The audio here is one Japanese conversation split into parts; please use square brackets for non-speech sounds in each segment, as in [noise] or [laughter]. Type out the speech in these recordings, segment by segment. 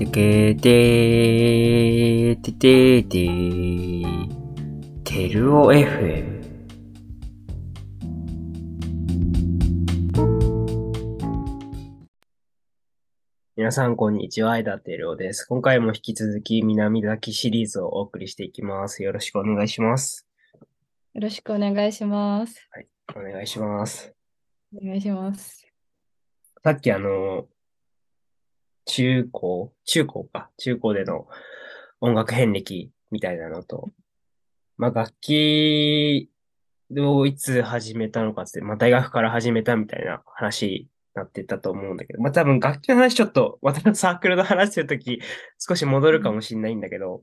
てけてーてててーてるお FM 皆さん、こんにちは。間てるおです。今回も引き続き、南崎シリーズをお送りしていきます。よろしくお願いします。よろしくお願いします。お願いします。お願いします。さっきあの、中高、中高か、中高での音楽遍歴みたいなのと、まあ楽器をいつ始めたのかつって、まあ大学から始めたみたいな話になってたと思うんだけど、まあ多分楽器の話ちょっと、私のサークルの話するとき少し戻るかもしれないんだけど、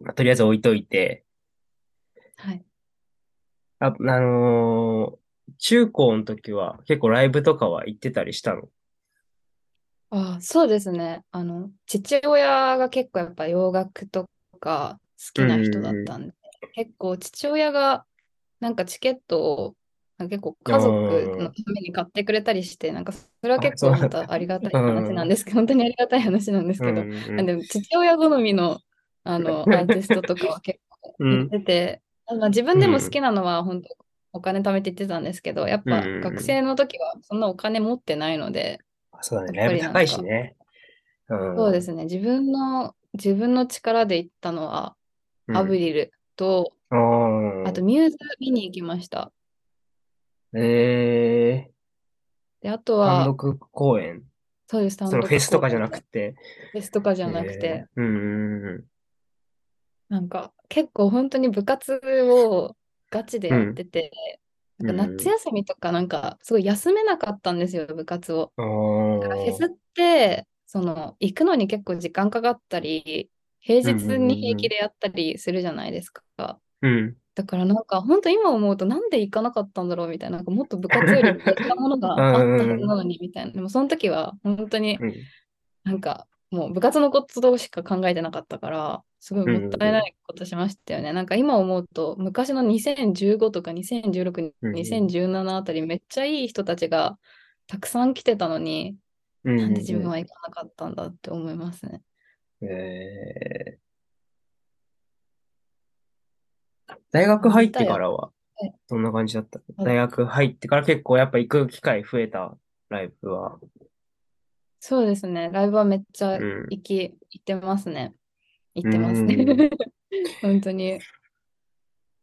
まあとりあえず置いといて、はい。あ、あのー中高の時は結構ライブとかは行ってたりしたの？あ、そうですね。あの、父親が結構やっぱ洋楽とか好きな人だったんで、結構父親がなんかチケットを結構家族のために買ってくれたりして、なんかそれは結構またありがたい話なんですけど、本当にありがたい話なんですけど、で父親好みの、あのアーティストとかは結構うん。行ってて、まあ、自分でも好きなのは本当お金貯めて行ってたんですけど、やっぱ学生の時はそんなお金持ってないので、そうだね。高いしね。うん。そうですね、自分の、自分の力で行ったのは、うんアブリルと、あーあとミューズ見に行きました。えで、あとー、単は、独公演？そうです、単独フェスとかじゃなくて？フェスとかじゃなくて、えーうんうんうん。なんか結構本当に部活をガチでやってて、夏休みとかなんかすごい休めなかったんですよ、部活を。あだからフェスーって、その、行くのに結構時間かかったり、平日に平気でやったりするじゃないですか。うん。だからなんか、本当今思うとなんで行かなかったんだろうみたいな、なんかもっと部活より別なものがあったはずなのにみたいな。でもその時は本当にうん。なんかもう部活のことしか考えてなかったから、すごいもったいないことしましたよね。なんか今思うと、昔の2015とか2016、うん2017あたりめっちゃいい人たちがたくさん来てたのに、うんなんで自分は行かなかったんだって思いますね。えー大学入ってからははい、どんな感じだった？はい大学入ってから結構やっぱ行く機会増えたライブは。そうですね。ライブはめっちゃうん行き、行ってますね。行ってますね。うん [laughs] 本当に。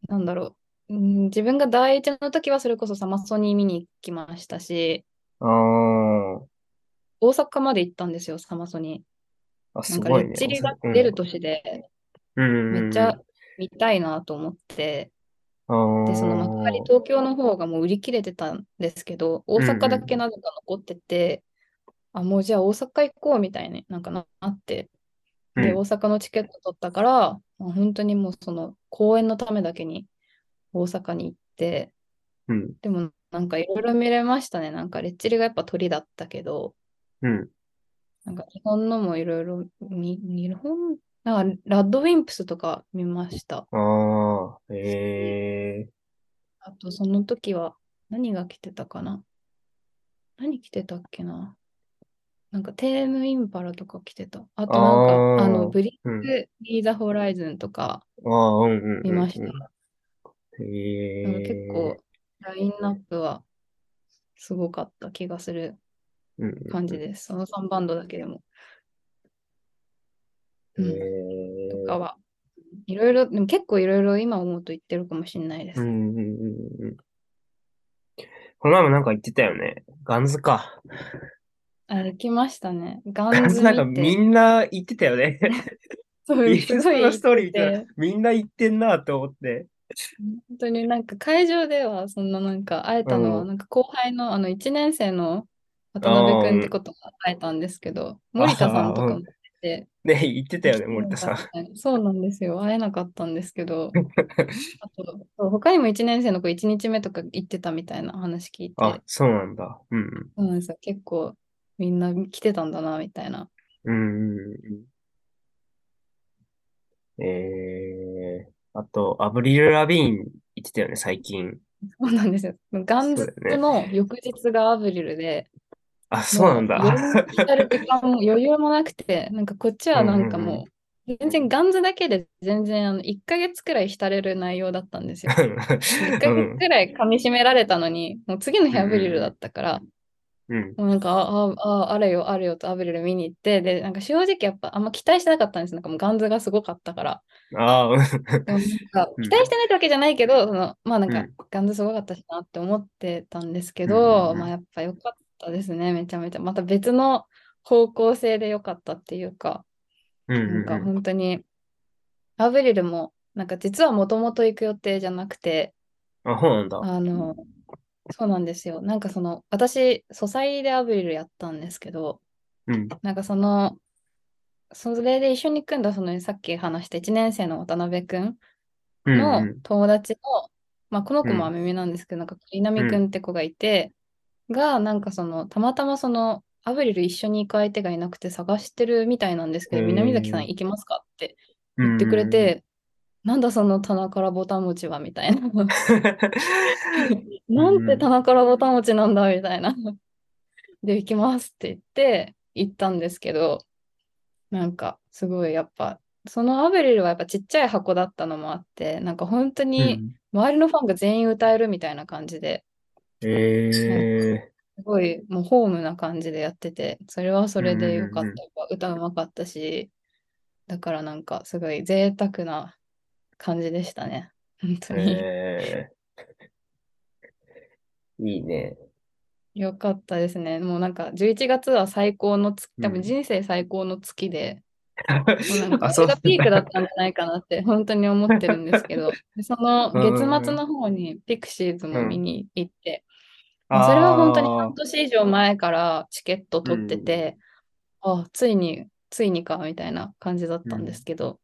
なんだろう。うん、自分が第一の時はそれこそサマソニー見に行きましたし、大阪まで行ったんですよ、サマソニあ、ー。なんかすごいね。レッチリが出る年で、うん。めっちゃ見たいなと思って、うん、で、その幕張東京の方がもう売り切れてたんですけど、大阪だけなぜか残ってて、あ、もうじゃあ大阪行こうみたいになんかなって、で、うん大阪のチケット取ったから、まあ本当にもうその公演のためだけに大阪に行って、うん。でもなんかいろいろ見れましたね。なんかレッチリがやっぱ鳥だったけど、うん。なんか日本のもいろいろ見、日本、なんかラッドウィンプスとか見ました。ああ、ええあとその時は何が来てたかな？何来てたっけな？なんかテームインパラとか来てた。あとなんかあのブリうんック・リー・ザ・ホライズンとか。見ました。結え構ラインナップはすごかった気がする感じです。その3バンドだけでも。うんええとかは。いろいろ、でも結構いろいろ今思うと言ってるかもしれないです。うんうんうんうん。この前もなんか言ってたよね。ガンズか。あ、行きましたね。ガガンンズズなんかみんな言ってたよね。[laughs] そうインスのストーリーたらみんな言ってんなと思って。本当になんか会場ではそんななんか会えたのはうんなんか後輩のあの1年生の渡辺君ってことが会えたんですけど、森田さんとかもいて、[laughs] ね、言ってたよね、森田さん。ん。そうなんですよ。会えなかったんですけど、[laughs] あとそう他にも1年生の子1日目とか行ってたみたいな話聞いて、あ、そうなんだ。うんそうなんですよ。結構みんな来てたんだなみたいな。うん。えー、あと、アブリル・ラビーン言ってたよね、最近。そうなんですよ。ガンズの翌日がアブリルで、あ、そうなんだ。時間も [laughs] 余裕もなくて、なんかこっちはなんかもう、全然ガンズだけで全然あの1ヶ月くらい浸れる内容だったんですよ。[laughs] 1ヶ月くらい噛み締められたのに、もう次の日アブリルだったから、うん。もうなんか、ああ、ああれよ、あれよとアブリル見に行って、で、なんか正直やっぱあんま期待してなかったんです。なんかもうガンズがすごかったから。ああ、なんかうん [laughs] 期待してないわけじゃないけど、そのまあなんかうんガンズすごかったしなって思ってたんですけうんうんど、うんまあやっぱ良かったですね、めちゃめちゃ。また別の方向性で良かったっていうか、うんうんなんか本当に、アブリルも、なんか実はもともと行く予定じゃなくて、あ、そうなんだ。あの、そうなんですよ。なんかその、私、ソサイでアブリルやったんですけど、うん。なんかその、それで一緒に組んだ、そのさっき話した1年生の渡辺くんうんのうん。友達の、まあ、この子もうん。アメミなんですけど、なんか稲見くんって子がいて、が、なんかその、たまたまその、アブリル一緒に行く相手がいなくて探してるみたいなんですけど、南崎さん行きますかって言ってくれて、なんだその棚からボタン持ちはみたいな。[laughs] なんて棚からボタン持ちなんだみたいな。で、行きますって言って、行ったんですけど、なんか、すごいやっぱ、そのアブリルはやっぱちっちゃい箱だったのもあって、なんか本当うにん周りのファンが全員歌えるみたいな感じで、ええすごいもうホームな感じでやってて、それはそれでよかった。うん歌うまかったし、だからなんかすごい贅沢な感じでしたね。本当に。ええいいね。よかったですね。もうなんか11月は最高の月、多分うん人生最高の月で、もうなんか [laughs] そう。れがピークだったんじゃないかなって本当に思ってるんですけど、で [laughs] そのうんうんうん。月末の方にピクシーズも見に行って、あまあそれは本当にー。半年以上前からチケット取ってて、あ、ついに、ついにかみたいな感じだったんですけど、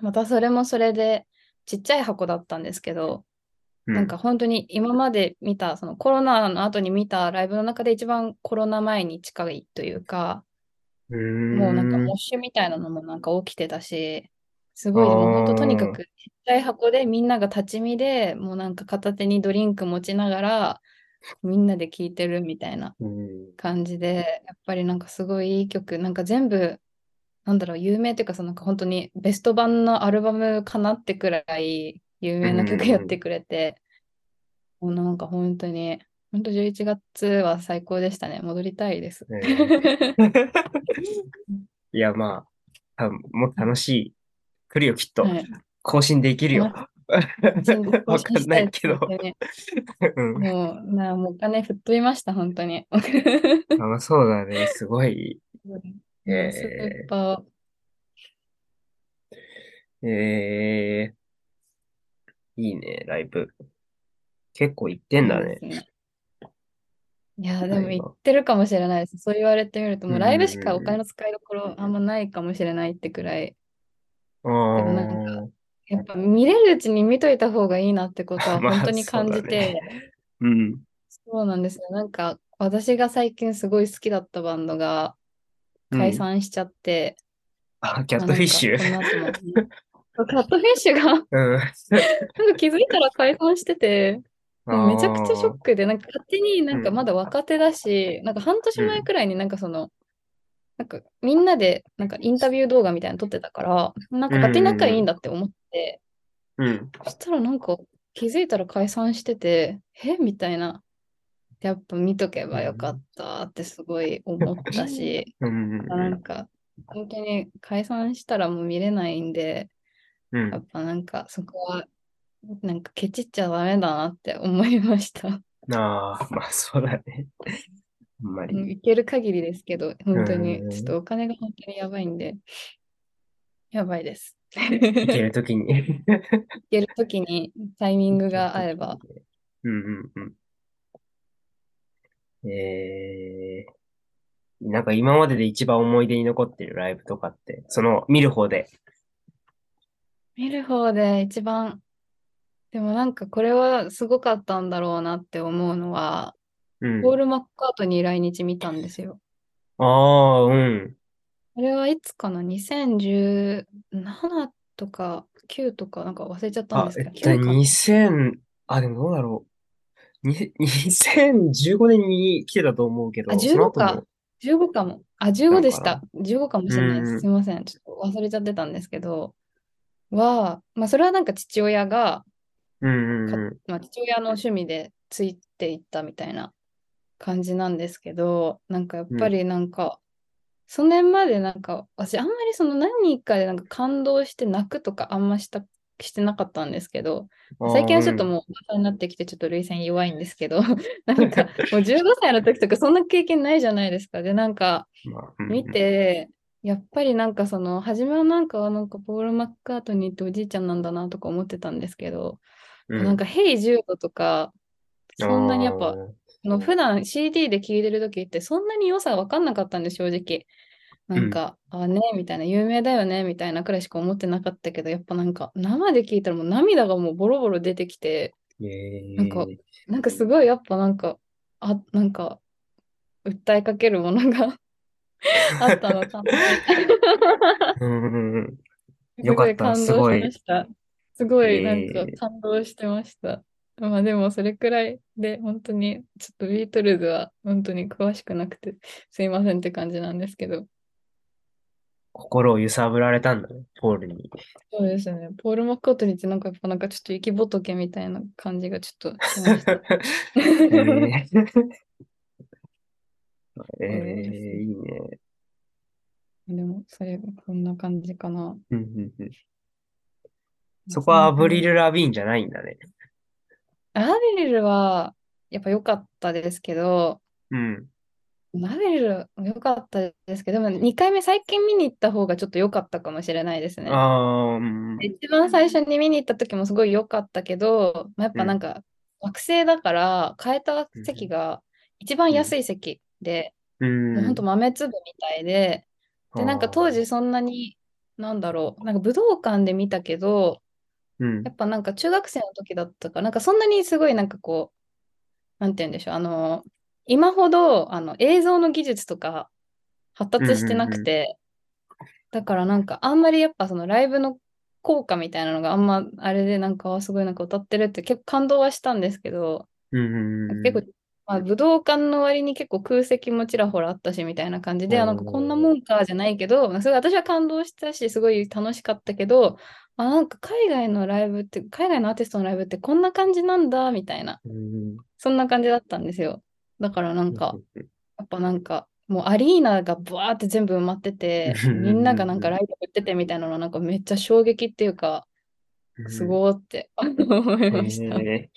またそれもそれでちっちゃい箱だったんですけど、なんか本当に今まで見た、そのコロナの後に見たライブの中で一番コロナ前に近いというか、うん、もうなんかもモッシュみたいなのもなんか起きてたし、すごいでも本当とにかくちっちゃい箱でみんなが立ち見で、もうなんか片手にドリンク持ちながらみんなで聴いてるみたいなうん、感じで、やっぱりなんかすごいいい曲、なんか全部、なんだろう、有名っていうか、そのなんか本当にベスト版のアルバムかなってくらい有名な曲やってくれて、もうなんか本当に、本当11月は最高でしたね。戻りたいです。え [laughs] いや、まあ、もっと楽しい。来るよ、きっと。はい。更新できるよ。わか [laughs] んないけど。もう、なもうお金吹っ飛びました、本当に。あそうだね、すごい。[laughs] えースーパーえー、いいね、ライブ。結構行ってんだね。いや、でもはい言ってるかもしれないです。そう言われてみると、もううんライブしかお金の使いどころあんまないかもしれないってくらい、あもなんーやっぱ見れるうちに見といた方がいいなってことは [laughs] まあ本当に感じそうねうん。そうなんですよ。なんか私が最近すごい好きだったバンドが解散しちゃって、あ、キャットフィッシュ。キャットフィッシュがうん。なんか気づいたら解散してて、めちゃくちゃショックで、なんか勝手になんかまだ若手だし、なんか半年前くらいになんかその、なんかみんなでなんかインタビュー動画みたいなの撮ってたから、なんか勝手に仲いいんだって思って、うん。そしたらなんか気づいたら解散してて、え？みたいな。やっぱ見とけばよかったってすごい思ったし、[laughs] うん。なんか本当に解散したらもう見れないんで、うんやっぱなんかそこはなんかケチっちゃダメだなって思いました。ああ、まあそうだね。あんまうんり。いける限りですけど、本当うんにちょっとお金が本当にやばいんで、やばいです。行けるときに。いけるとき [laughs] にタイミングが合えば。。うんうんうん。えー、なんか今までで一番思い出に残ってるライブとかって、その見る方で。見る方で一番、でもなんかこれはすごかったんだろうなって思うのは、うん。ポール・マッカートニー来日見たんですよ。ああ、うん。あれはいつかな ?2017 とか9とかなんか忘れちゃったんあで、すけど、えっと、9かな？2000、あ、でもどうだろう。に2015年に来てたと思うけあ、ど、その15か。後も、15かも。あ、な15のでしたかな。15かもしれないです。うんすいません。ちょっと忘れちゃってたんですけど、は、まあ、それはなんか父親が、うんかうんまあ、父親の趣味でついていったみたいな感じなんですけど、なんかやっぱりなんか、その辺までなんか、私あんまりその何人かでなんか感動して泣くとかあんました、してなかったんですけど、うん。最近はちょっとうもう大人になってきてちょっと涙腺弱いんですけど、[laughs] なんかもう15歳の時とかそんな経験ないじゃないですか。で、なんか見て、やっぱりなんかその、初めはなんか、なんかポール・マッカートニーっておじいちゃんなんだなとか思ってたんですけど、うんなんか、ヘイ・ジュードとか、そんなにやっぱ、の普段 CD で聴いてる時ってそんなに良さ分かんなかったんです、正直。なんか、あね、みたいな、有名だよね、みたいなくらいしか思ってなかったけど、やっぱなんか、生で聴いたらもう涙がもうボロボロ出てきて、えなんかーなんかすごいやっぱなんか、あ、なんか、訴えかけるものが [laughs] あったのかな。うんうんうん。すよかったごい感動すごいしました。すごいなんかえー感動してました。まあでもそれくらいで本当にちょっとビートルズは本当に詳しくなくてすいませんって感じなんですけど。心を揺さぶられたんだね、ポールに。そうですね。ポール・マッカートニーってなんかやっぱなんかちょっと生き仏みたいな感じがちょっと。[laughs] えー [laughs] えー、いいね。でもそれこんな感じかな。そこはアブリル・ラビーンじゃないんだね。アビリルはやっぱ良かったですけど、うん。アビリル良かったですけど、でも2回目最近見に行った方がちょっと良かったかもしれないですね。あ。一番最初に見に行った時もすごい良かったけど、まあやっぱなんか学生だから変えた席が一番安い席で、ほんと豆粒みたいで、で、なんか当時そんなに、なんだろう、なんか武道館で見たけど、うんやっぱなんか中学生の時だったから、なんかそんなにすごいなんかこう、なんて言うんでしょう、あの、今ほどあの映像の技術とか発達してなくて、だからなんかあんまりやっぱそのライブの効果みたいなのがあんまあれでなんかあすごいなんか歌ってるって結構感動はしたんですけど。結構、まあ、武道館の割に結構空席もちらほらあったしみたいな感じで、あなんかこんなもんかじゃないけど、まあ、すごい私は感動したし、すごい楽しかったけど、あ、なんか海外のライブって、海外のアーティストのライブってこんな感じなんだみたいな、うん。そんな感じだったんですよ。だからなんか、うんやっぱなんか、もうアリーナがブワーって全部埋まってて、うんみんながなんかライト振っててみたいなのなんかめっちゃ衝撃っていうか、すごーって思いました。え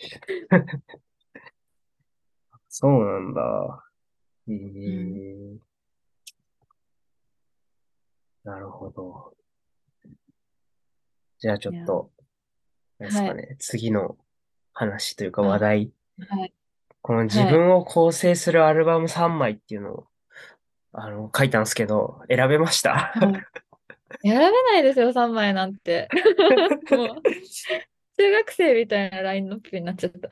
ー。[laughs] そうなんだ。えー。なるほど。じゃあちょっと、ですかね、次の話というかあ話題。はい。この自分を構成するアルバム3枚っていうのを、あの、書いたんですけど、選べました？はい選べないですよ、3枚なんて。[laughs] もう、中学生みたいなラインナップになっちゃった。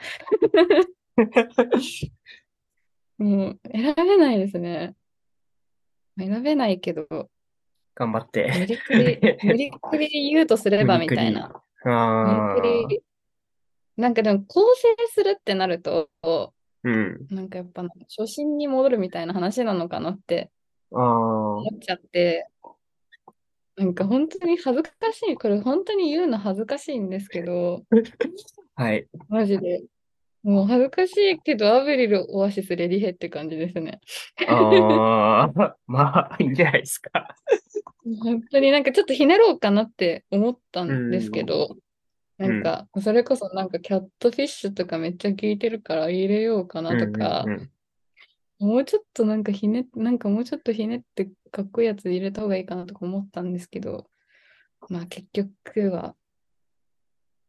[laughs] もう、選べないですね。選べないけど、頑張っ無て。理くり、無理くり言うとすればみたいな。あ無理くり。なんかでも、構成するってなると、あ、うん。なんかやっぱ、初心に戻るみたいな話なのかなって思っちゃって、なんか本当に恥ずかしい。これ本当に言うの恥ずかしいんですけど、[laughs] はい。マジで。もう恥ずかしいけど、アベリル、オアシス、レディヘって感じですね。ああ、[laughs] まあ、いいんじゃないですか。本当になんかちょっとひねろうかなって思ったんですけど、なんか、それこそなんかキャットフィッシュとかめっちゃ聞いてるから入れようかなとかうん、うんもうちょっとなんかひね、なんかもうちょっとひねってかっこいいやつ入れた方がいいかなとか思ったんですけど、まあ結局は、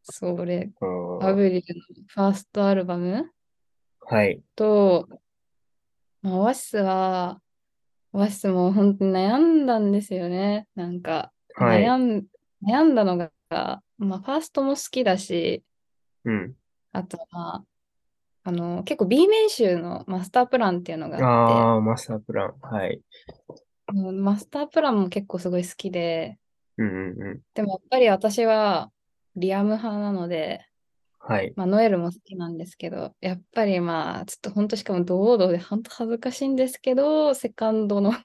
それ、うんアベリルのファーストアルバムはい。と、まあ、オアシスは、オアシスも本当に悩んだんですよね。なんか、はい。悩ん、悩んだのが、まあ、ファーストも好きだし、うん。あとは、まあ、あの、結構 B 面集のマスタープランっていうのがあっああ、 Masterplan。はい。マスタープランも結構すごい好きで、うんうんうん。でもやっぱり私はリアム派なので、はい。まあ、ノエルも好きなんですけど、やっぱりまあ、ちょっと本当しかも王道で本当恥ずかしいんですけど、セカンドのあ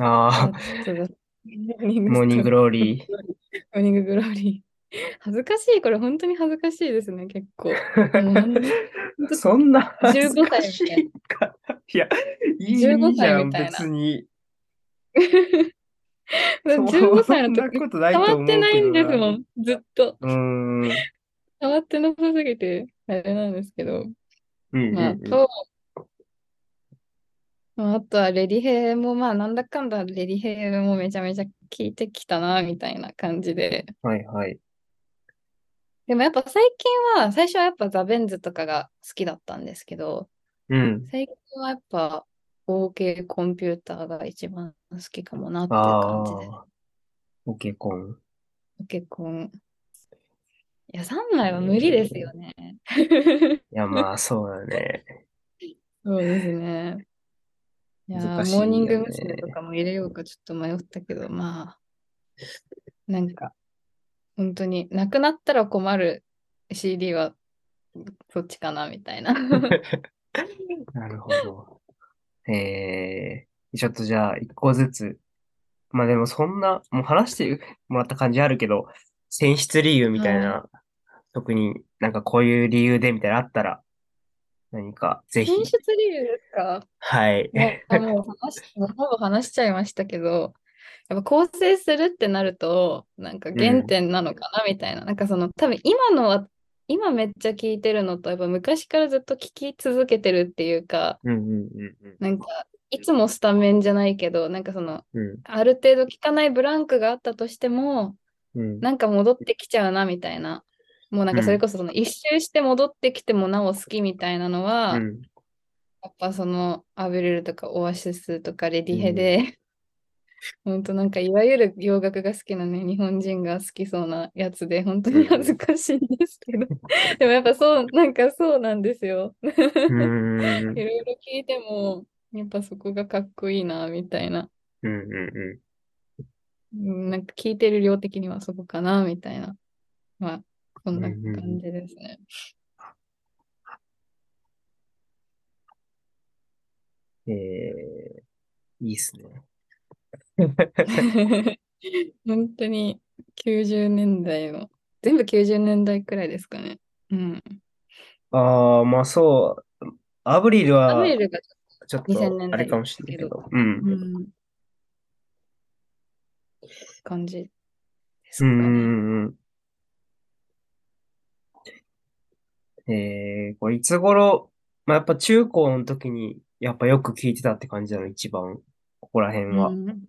あ、[laughs] Morning Glory。モーニンググローリー。恥ずかしい、これ本当に恥ずかしいですね、結構。[laughs] そんな恥ず15かしいいか。いや、いい15じゃん、歳みたいな別に。15歳の時、ことない変わと思うけどってないんですなもん、ずっと。変わってなさすぎて、あれなんですけど。うんまあ、うん。と、まあ、あとはレディヘイも、まあ、なんだかんだレディヘイもめちゃめちゃ聞いてきたな、みたいな感じで。はいはい。でもやっぱ最近は、最初はやっぱ The Bends とかが好きだったんですけど、うん。最近はやっぱ OK コンピューターが一番好きかもなって感じで。あ。オケコン。結婚。いや、3枚は無理ですよね。いや、まあ、そうだね。[laughs] そうですね。いやモーニング娘。とかも入れようかちょっと迷ったけど、まあ、なんか、本当に、なくなったら困る CD は、そっちかな、みたいな。[laughs] なるほど。えー、ちょっとじゃあ、一個ずつ。まあでもそんな、もう話してもらった感じあるけど、選出理由みたいな、特になんかこういう理由でみたいなのあったら、何かぜひ。選出理由ですか？はい。もう話し、もうほぼ話しちゃいましたけど、やっぱ構成するってなると、なんか原点なのかなみたいな。なんかその、多分今のは、今めっちゃ聞いてるのと、やっぱ昔からずっと聞き続けてるっていうか、うんうんうんなんか、いつもスタメンじゃないけど、なんかその、うん。ある程度聞かないブランクがあったとしても、うん。なんか戻ってきちゃうなみたいな。もうなんかそれこそその一周して戻ってきてもなお好きみたいなのは、うん。やっぱそのアブレルとかオアシスとかレディヘで、本当なんかいわゆる洋楽が好きなね、日本人が好きそうなやつで、本当に恥ずかしいんですけど。[laughs] でもやっぱそう、なんかそうなんですよ。うい。ろいろ聞いても、やっぱそこがかっこいいな、みたいな。うんうんうんなんか聞いてる量的にはそこかな、みたいな。まあ、そんなうんうん感じですね。うん。えー、いいっすね。[laughs] 本当に90年代の、全部90年代くらいですかね。うん。ああ、まあそう。アブリルアブはリルがちちょっ2000とあれかもしれないけど。う。ょっと、うんん、感じですうかね。ん。えー、これいつ頃、まあ、やっぱ中高の時にやっぱよく聞いてたって感じなの、一番。ここら辺は。うん、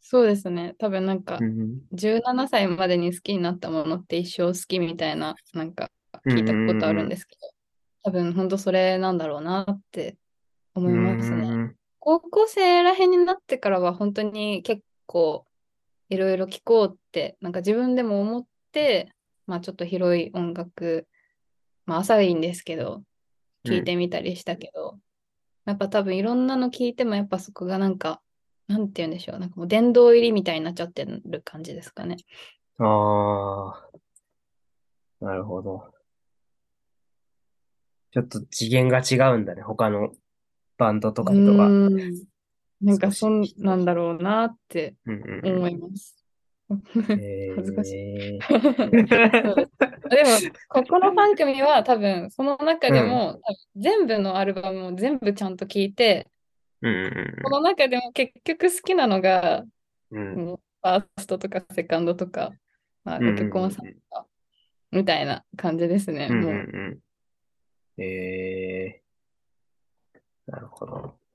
そうですね。多分なんかうん。17歳までに好きになったものって一生好きみたいななんか聞いたことあるんですけど、多分本当それなんだろうなって思いますね。うん高校生らへんになってからは本当に結構いろいろ聞こうってなんか自分でも思って、まあちょっと広い音楽、まあ浅いんですけど、聞いてみたりしたけど、やっぱ多分いろんなの聞いてもやっぱそこがなんか、なんて言うんでしょう、なんかもう殿堂入りみたいになっちゃってる感じですかね。ああ、なるほど。ちょっと次元が違うんだね。他のバンドとかとは。なんかそんなんだろうなってうん思います。うん。恥ずかしいでも、ここの3組は多分、その中でも、多分全部のアルバムを全部ちゃんと聴いて、ーうんこの中でも結局好きなのが、うんうん。もうファーストとかセカンドとか、まあ、うん結婚さんとか、みたいな感じですね。うんうんもう、うん。えー、なるほど。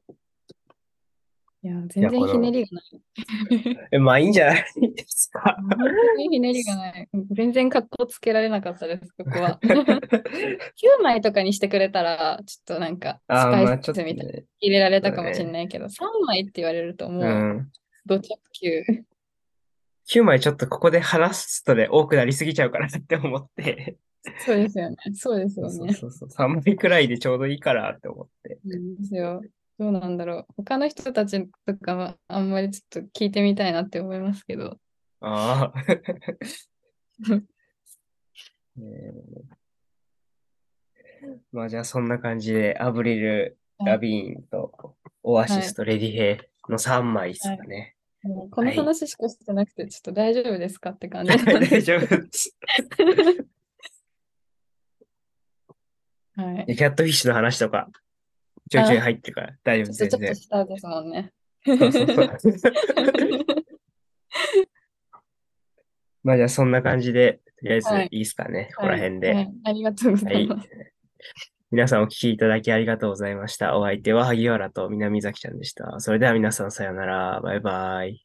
いや、全然ひねりがない。[laughs] え、まあいいんじゃない？[laughs] ですか？[laughs] 全然ひねりがない。全然格好つけられなかったです、ここは。9枚とかにしてくれたら、ちょっとなんか、スパイスみたいなね。入れられたかもしれないけど、3枚って言われるともう、うん。ド直球。9枚ちょっとここで話すとね、多くなりすぎちゃうからって思って。そうですよね。そうですそうそうよね。そうそう。3枚くらいでちょうどいいからって思って。うんですよ。どうなんだろう。他の人たちとかはあんまりちょっと聞いてみたいなって思いますけど。あ [laughs] あ。えーまあじゃあそんな感じで、アブリル、ラビーンと、オアシスとレディヘイの3枚ですかね。もうこの話しかしてなくて、ちょっと大丈夫ですかって感じはい、[laughs] 大丈夫です。[laughs] はい。でキャットフィッシュの話とか、ちょいちょい入ってるから大丈夫、全然ちょっとですもんね。そうそうそう。まあじゃあそんな感じで、とりあえずはいいいですかね、ここら辺で。ははいありがとうございいます。。皆さんお聞きいただきありがとうございました。お相手は萩原と南崎ちゃんでした。それでは皆さんさようなら。バイバイ。